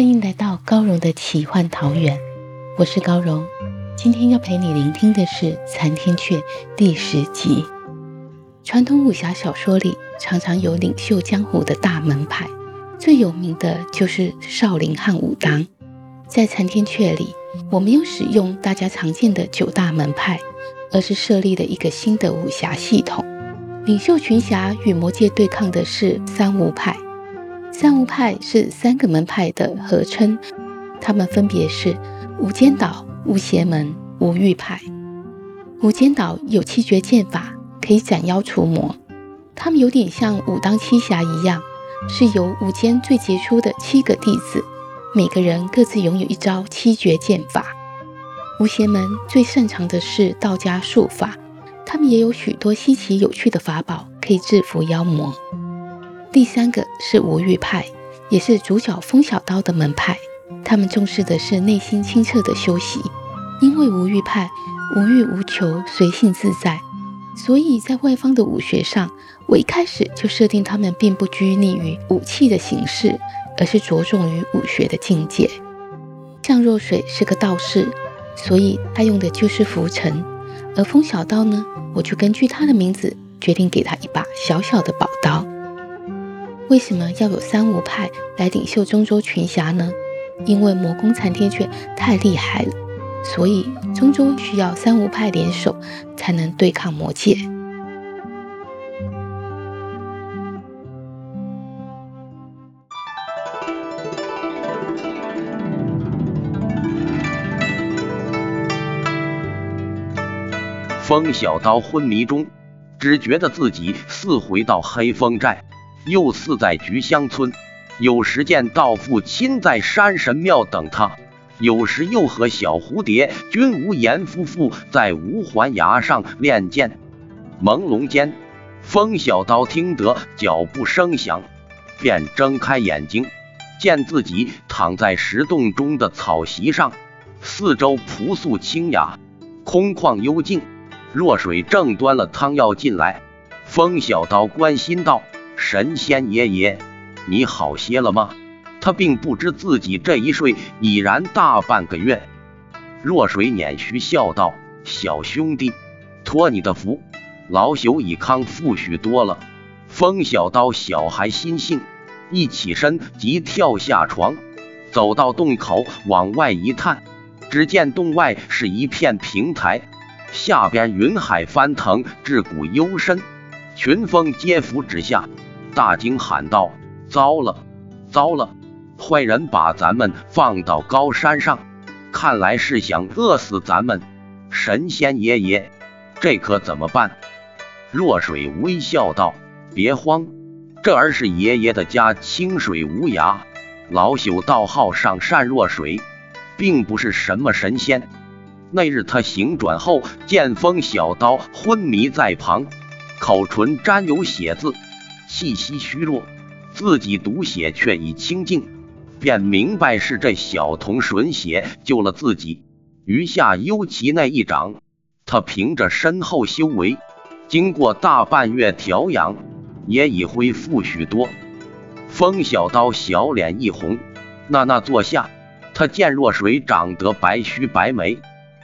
欢迎来到高荣的奇幻桃源，我是高荣。今天要陪你聆听的是《残天阙》第十集。传统武侠小说里常常有领袖江湖的大门派，最有名的就是少林和武当。在《残天阙》里，我没有使用大家常见的九大门派，而是设立了一个新的武侠系统。领袖群侠与魔界对抗的是三武派。三无派是三个门派的合称，他们分别是无间道、无邪门、无欲派。无间道有七绝剑法，可以斩妖除魔。他们有点像武当七侠一样，是由五间最杰出的七个弟子，每个人各自拥有一招七绝剑法。无邪门最擅长的是道家术法，他们也有许多稀奇有趣的法宝，可以制服妖魔。第三个是无欲派，也是主角风小刀的门派。他们重视的是内心清澈的修习，因为无欲派无欲无求，随性自在，所以在外方的武学上，我一开始就设定他们并不拘泥于武器的形式，而是着重于武学的境界。向若水是个道士，所以他用的就是浮尘，而风小刀呢，我就根据他的名字决定给他一把小小的宝刀。为什么要有三无派来领袖中州群侠呢？因为魔宫残天阙太厉害了，所以中州需要三无派联手才能对抗魔界。风小刀昏迷中，只觉得自己似回到黑风寨。又似在菊香村，有时见道父亲在山神庙等他，有时又和小蝴蝶、君无言夫妇在无环崖上练剑。朦胧间，风小刀听得脚步声响，便睁开眼睛，见自己躺在石洞中的草席上，四周朴素清雅，空旷幽静。若水正端了汤药进来，风小刀关心道。神仙爷爷，你好些了吗？他并不知自己这一睡已然大半个月。若水捻须笑道：“小兄弟，托你的福，老朽已康复许多了。”风小刀小孩心性，一起身即跳下床，走到洞口往外一探，只见洞外是一片平台，下边云海翻腾，至古幽深，群峰皆伏之下。大惊喊道：“糟了，糟了！坏人把咱们放到高山上，看来是想饿死咱们。神仙爷爷，这可怎么办？”若水微笑道：“别慌，这儿是爷爷的家，清水无涯。老朽道号上善若水，并不是什么神仙。那日他醒转后，见风小刀昏迷在旁，口唇沾有血渍。”气息虚弱，自己毒血却已清净，便明白是这小童吮血救了自己。余下幽其那一掌，他凭着深厚修为，经过大半月调养，也已恢复许多。风小刀小脸一红，那那坐下。他见若水长得白须白眉，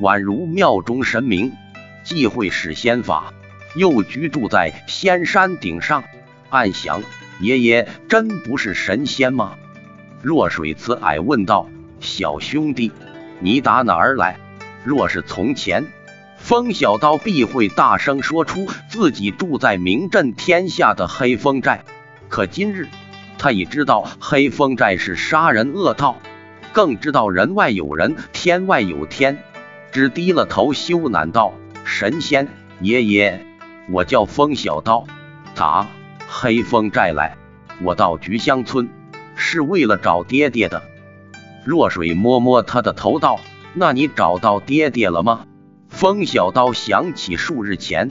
宛如庙中神明，既会使仙法，又居住在仙山顶上。暗想：爷爷真不是神仙吗？若水慈蔼问道：“小兄弟，你打哪儿来？若是从前，风小刀必会大声说出自己住在名震天下的黑风寨。可今日，他已知道黑风寨是杀人恶道，更知道人外有人，天外有天，只低了头羞赧道：“神仙爷爷，我叫风小刀，咋黑风寨来？我到菊香村是为了找爹爹的。”若水摸摸他的头道：“那你找到爹爹了吗？”风小刀想起数日前，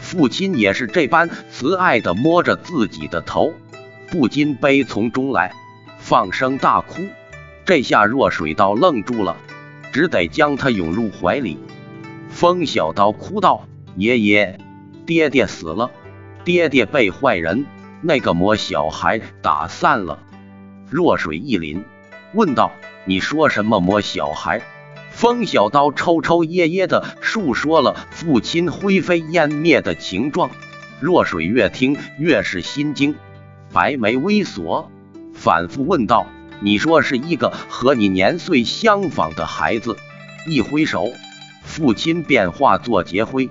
父亲也是这般慈爱的摸着自己的头，不禁悲从中来，放声大哭。这下若水刀愣住了，只得将他拥入怀里。风小刀哭道：“爷爷，爹爹死了，爹爹被坏人那个魔小孩打散了。”若水一凛，问道：“你说什么魔小孩？”风小刀抽抽噎噎的述说了父亲灰飞烟灭的情状。若水越听越是心惊，白眉微锁，反复问道：“你说是一个和你年岁相仿的孩子？”一挥手，父亲便化作劫灰。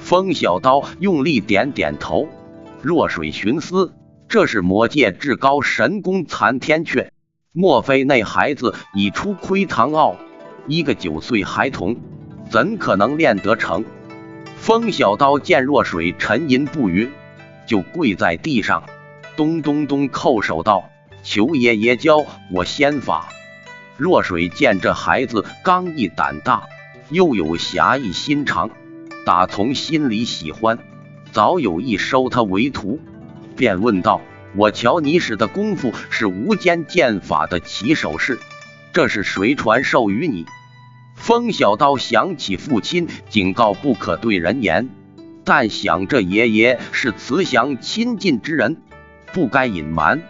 风小刀用力点点头。若水寻思：这是魔界至高神功残天阙，莫非那孩子已出窥唐奥？一个九岁孩童，怎可能练得成？风小刀见若水沉吟不语，就跪在地上，咚咚咚叩首道：“求爷爷教我仙法。”若水见这孩子刚毅胆大，又有侠义心肠，打从心里喜欢，早有意收他为徒，便问道：“我瞧你使的功夫是无间剑法的起手式。”这是谁传授于你？风小刀想起父亲警告不可对人言，但想这爷爷是慈祥亲近之人，不该隐瞒，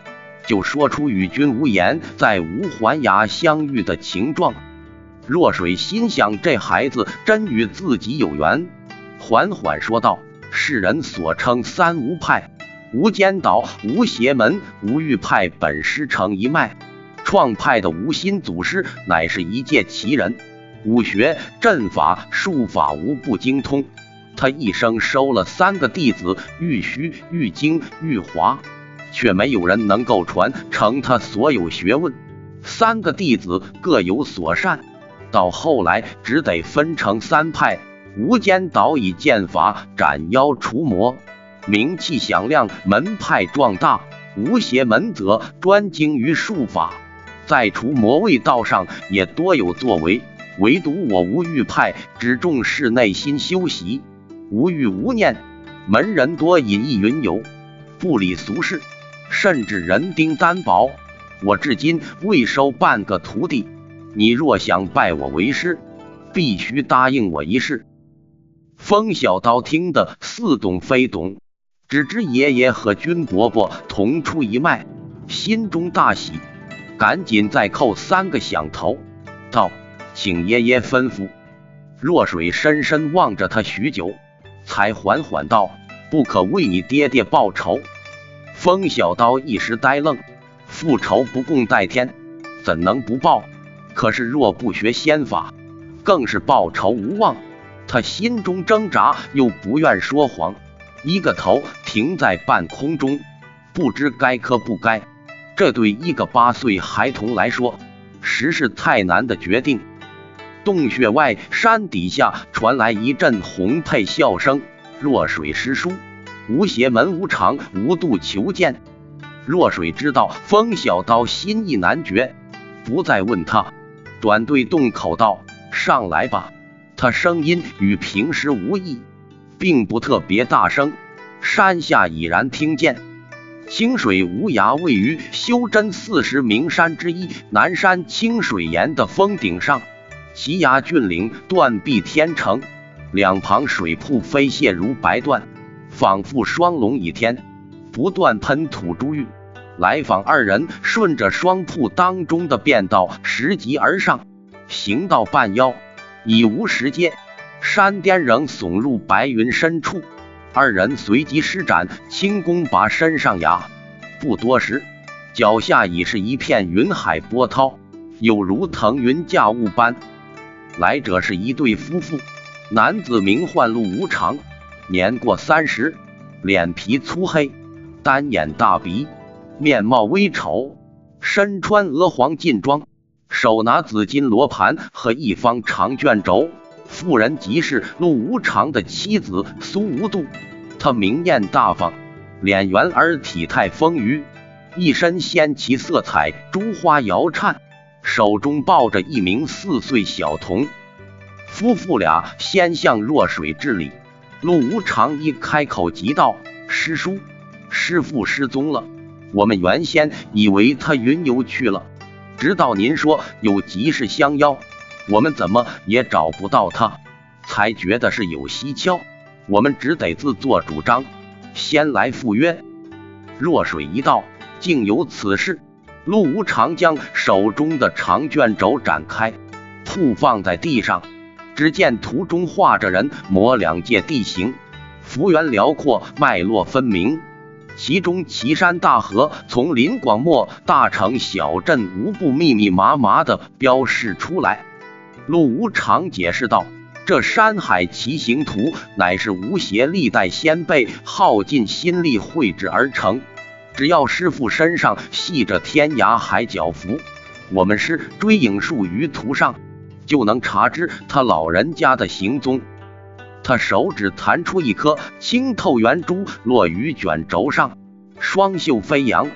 就说出与君无言在无环崖相遇的情状。若水心想这孩子真与自己有缘，缓缓说道：“世人所称三无派，无间道、无邪门、无欲派，本师承一脉。”创派的无心祖师乃是一介奇人，武学、阵法、术法无不精通。他一生收了三个弟子玉虚、玉精、玉华，却没有人能够传承他所有学问。三个弟子各有所善，到后来只得分成三派：无间道以剑法斩妖除魔，名气响亮，门派壮大；无邪门则专精于术法。在除魔卫道上也多有作为，唯独我无欲派只重视内心修习，无欲无念。门人多隐逸云游，不理俗事，甚至人丁单薄。我至今未收半个徒弟。你若想拜我为师，必须答应我一事。风小刀听得似懂非懂，只知爷爷和君伯伯同出一脉，心中大喜。赶紧再叩三个响头，道：“请爷爷吩咐。”若水深深望着他许久，才缓缓道：“不可为你爹爹报仇。”风小刀一时呆愣，复仇不共戴天，怎能不报？可是若不学仙法，更是报仇无望。他心中挣扎，又不愿说谎，一个头停在半空中，不知该磕不该。这对一个八岁孩童来说，实是太难的决定。洞穴外，山底下传来一阵洪佩笑声。若水师叔，无邪门无常无度求见。若水知道风小刀心意难决，不再问他，转对洞口道：“上来吧。”他声音与平时无异，并不特别大声，山下已然听见。清水无涯位于修真四十名山之一南山清水岩的峰顶上，奇崖峻岭断壁天成，两旁水瀑飞泻如白缎，仿佛双龙倚天，不断喷吐珠玉。来访二人顺着双瀑当中的便道拾级而上，行到半腰，已无石阶，山巅仍耸入白云深处。二人随即施展轻功，拔身上崖。不多时，脚下已是一片云海波涛，有如腾云驾雾般。来者是一对夫妇，男子名唤陆无常，年过三十，脸皮粗黑，单眼大鼻，面貌微丑，身穿鹅黄劲装，手拿紫金罗盘和一方长卷轴。妇人即是陆无常的妻子苏无度，她明艳大方，脸圆而体态丰腴，一身鲜奇色彩，珠花摇颤，手中抱着一名四岁小童。夫妇俩先向若水致礼。陆无常一开口即道：“师叔，师父失踪了。我们原先以为他云游去了，直到您说有急事相邀。”我们怎么也找不到他，才觉得是有蹊跷。我们只得自作主张，先来赴约。若水一道，竟有此事。陆无常将手中的长卷轴展开，铺放在地上。只见图中画着人模两界地形，幅员辽阔，脉络分明。其中奇山大河、从林广漠、大城小镇，无不密密麻麻的标示出来。陆无常解释道：“这山海奇形图，乃是吴邪历代先辈耗尽心力绘制而成。只要师傅身上系着天涯海角符，我们是追影术于图上，就能查知他老人家的行踪。”他手指弹出一颗清透圆珠，落于卷轴上，双袖飞扬，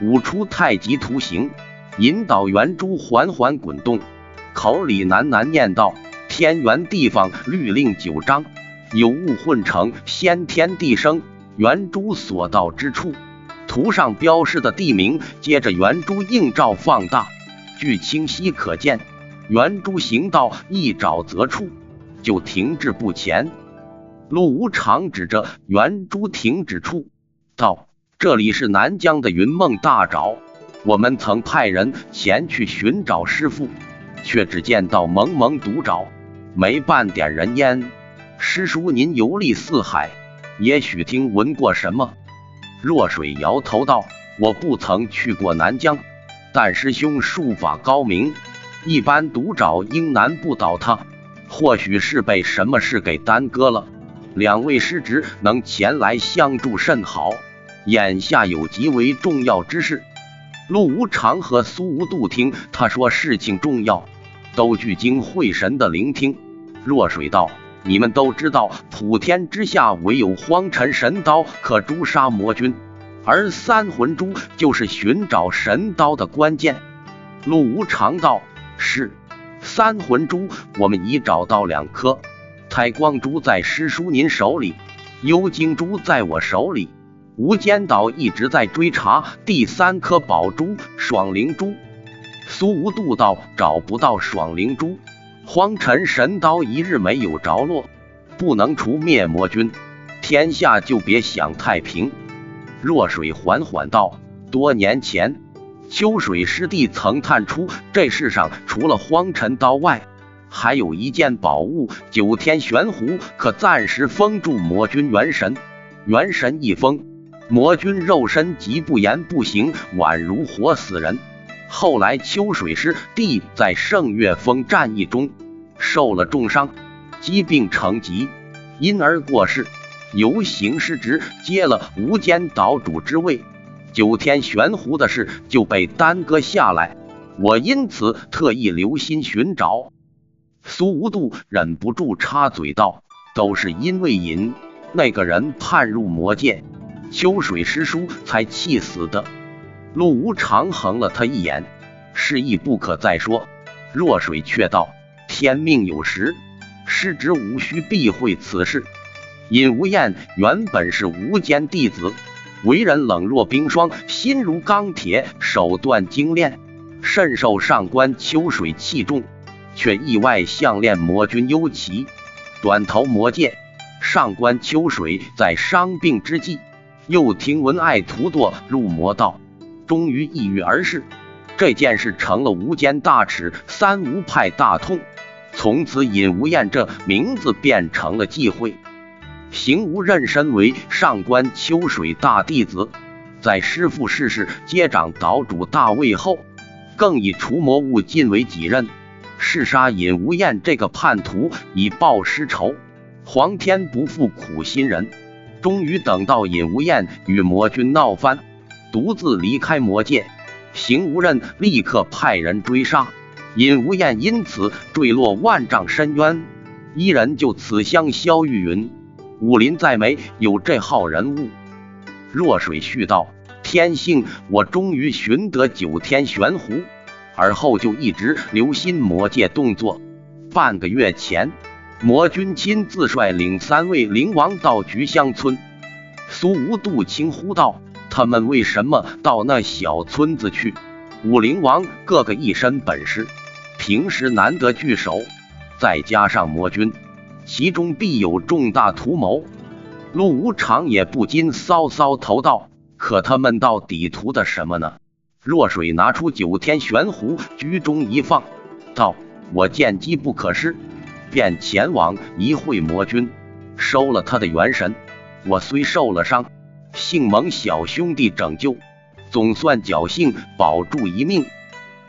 舞出太极图形，引导圆珠缓缓滚动。口里喃喃念道：“天圆地方，律令九章，有物混成，先天地生。圆珠所到之处，图上标示的地名，接着圆珠映照放大，据清晰可见。圆珠行道一沼则处，就停滞不前。”陆无常指着圆珠停止处道：“这里是南疆的云梦大沼，我们曾派人前去寻找师傅。”却只见到蒙蒙独沼，没半点人烟。师叔，您游历四海，也许听闻过什么？若水摇头道：“我不曾去过南疆，但师兄术法高明，一般独沼应难不倒他。或许是被什么事给耽搁了。两位师侄能前来相助甚好，眼下有极为重要之事。”陆无常和苏无度听他说事情重要，都聚精会神的聆听。若水道：“你们都知道，普天之下唯有荒尘神刀可诛杀魔君，而三魂珠就是寻找神刀的关键。”陆无常道：“是，三魂珠我们已找到两颗，采光珠在师叔您手里，幽精珠在我手里。”无间岛一直在追查第三颗宝珠爽灵珠，苏无度道找不到爽灵珠，荒尘神刀一日没有着落，不能除灭魔君，天下就别想太平。若水缓缓道：多年前，秋水师弟曾探出这世上除了荒尘刀外，还有一件宝物九天玄壶，可暂时封住魔君元神，元神一封。魔君肉身即不言不行，宛如活死人。后来秋水师弟在圣月峰战役中受了重伤，疾病成疾，因而过世。由行师职接了无间岛主之位，九天玄壶的事就被耽搁下来。我因此特意留心寻找。苏无度忍不住插嘴道：“都是因为尹那个人叛入魔界。”秋水师叔才气死的。陆无常横了他一眼，示意不可再说。若水却道：“天命有时，师侄无需避讳此事。尹无厌原本是无间弟子，为人冷若冰霜，心如钢铁，手段精炼，甚受上官秋水器重，却意外相恋魔君幽奇，短投魔界。上官秋水在伤病之际。”又听闻爱徒堕入魔道，终于抑郁而逝。这件事成了无间大耻，三无派大痛。从此尹无厌这名字变成了忌讳。邢无任身为上官秋水大弟子，在师父逝世接掌岛主大位后，更以除魔物尽为己任，弑杀尹无厌这个叛徒，以报师仇。皇天不负苦心人。终于等到尹无厌与魔君闹翻，独自离开魔界。邢无任立刻派人追杀，尹无厌因此坠落万丈深渊。一人就此香消玉殒。武林再没有这号人物。若水续道：天性我终于寻得九天玄壶，而后就一直留心魔界动作。半个月前，魔君亲自率领三位灵王到菊香村。苏无度轻呼道：“他们为什么到那小村子去？”武灵王个个一身本事，平时难得聚首，再加上魔君，其中必有重大图谋。陆无常也不禁搔搔头道：“可他们到底图的什么呢？”若水拿出九天玄壶，居中一放，道：“我见机不可失，便前往一会魔君，收了他的元神。我虽受了伤，幸蒙小兄弟拯救。”总算侥幸保住一命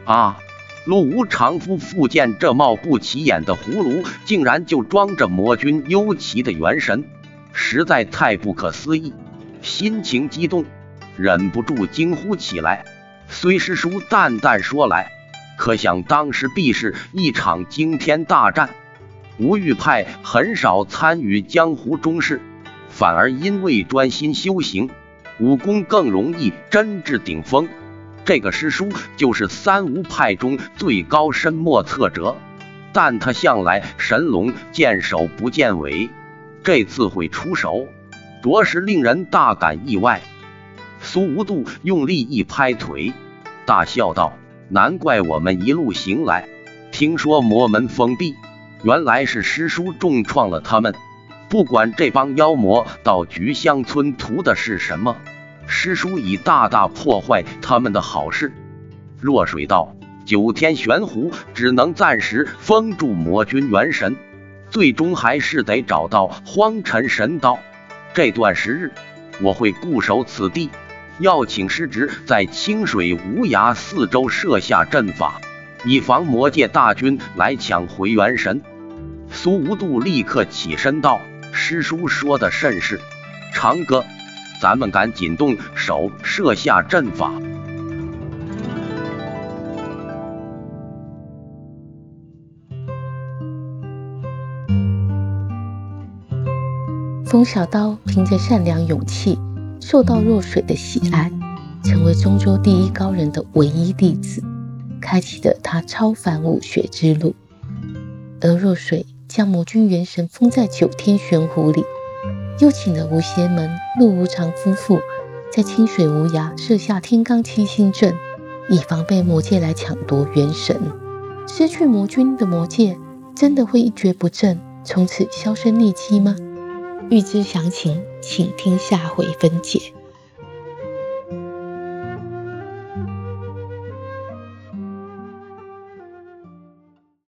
啊！陆无常夫妇见这貌不起眼的葫芦，竟然就装着魔君幽奇的元神，实在太不可思议，心情激动，忍不住惊呼起来。虽师叔淡淡说来，可想当时必是一场惊天大战。吴玉派很少参与江湖中事，反而因为专心修行。武功更容易真至顶峰，这个师叔就是三无派中最高深莫测者，但他向来神龙见首不见尾，这次会出手，着实令人大感意外。苏无度用力一拍腿，大笑道：“难怪我们一路行来，听说魔门封闭，原来是师叔重创了他们。不管这帮妖魔到菊香村图的是什么。”师叔已大大破坏他们的好事。若水道九天玄壶只能暂时封住魔君元神，最终还是得找到荒尘神刀。这段时日，我会固守此地，要请师侄在清水无涯四周设下阵法，以防魔界大军来抢回元神。苏无度立刻起身道：“师叔说的甚是，长歌。”咱们赶紧动手设下阵法。冯小刀凭着善良勇气，受到若水的喜爱，成为中州第一高人的唯一弟子，开启了他超凡武学之路。而若水将魔君元神封在九天玄壶里。又请了无邪门陆无常夫妇在清水无涯设下天罡七星阵，以防被魔界来抢夺元神。失去魔君的魔界真的会一蹶不振，从此销声匿迹吗？欲知详情，请听下回分解。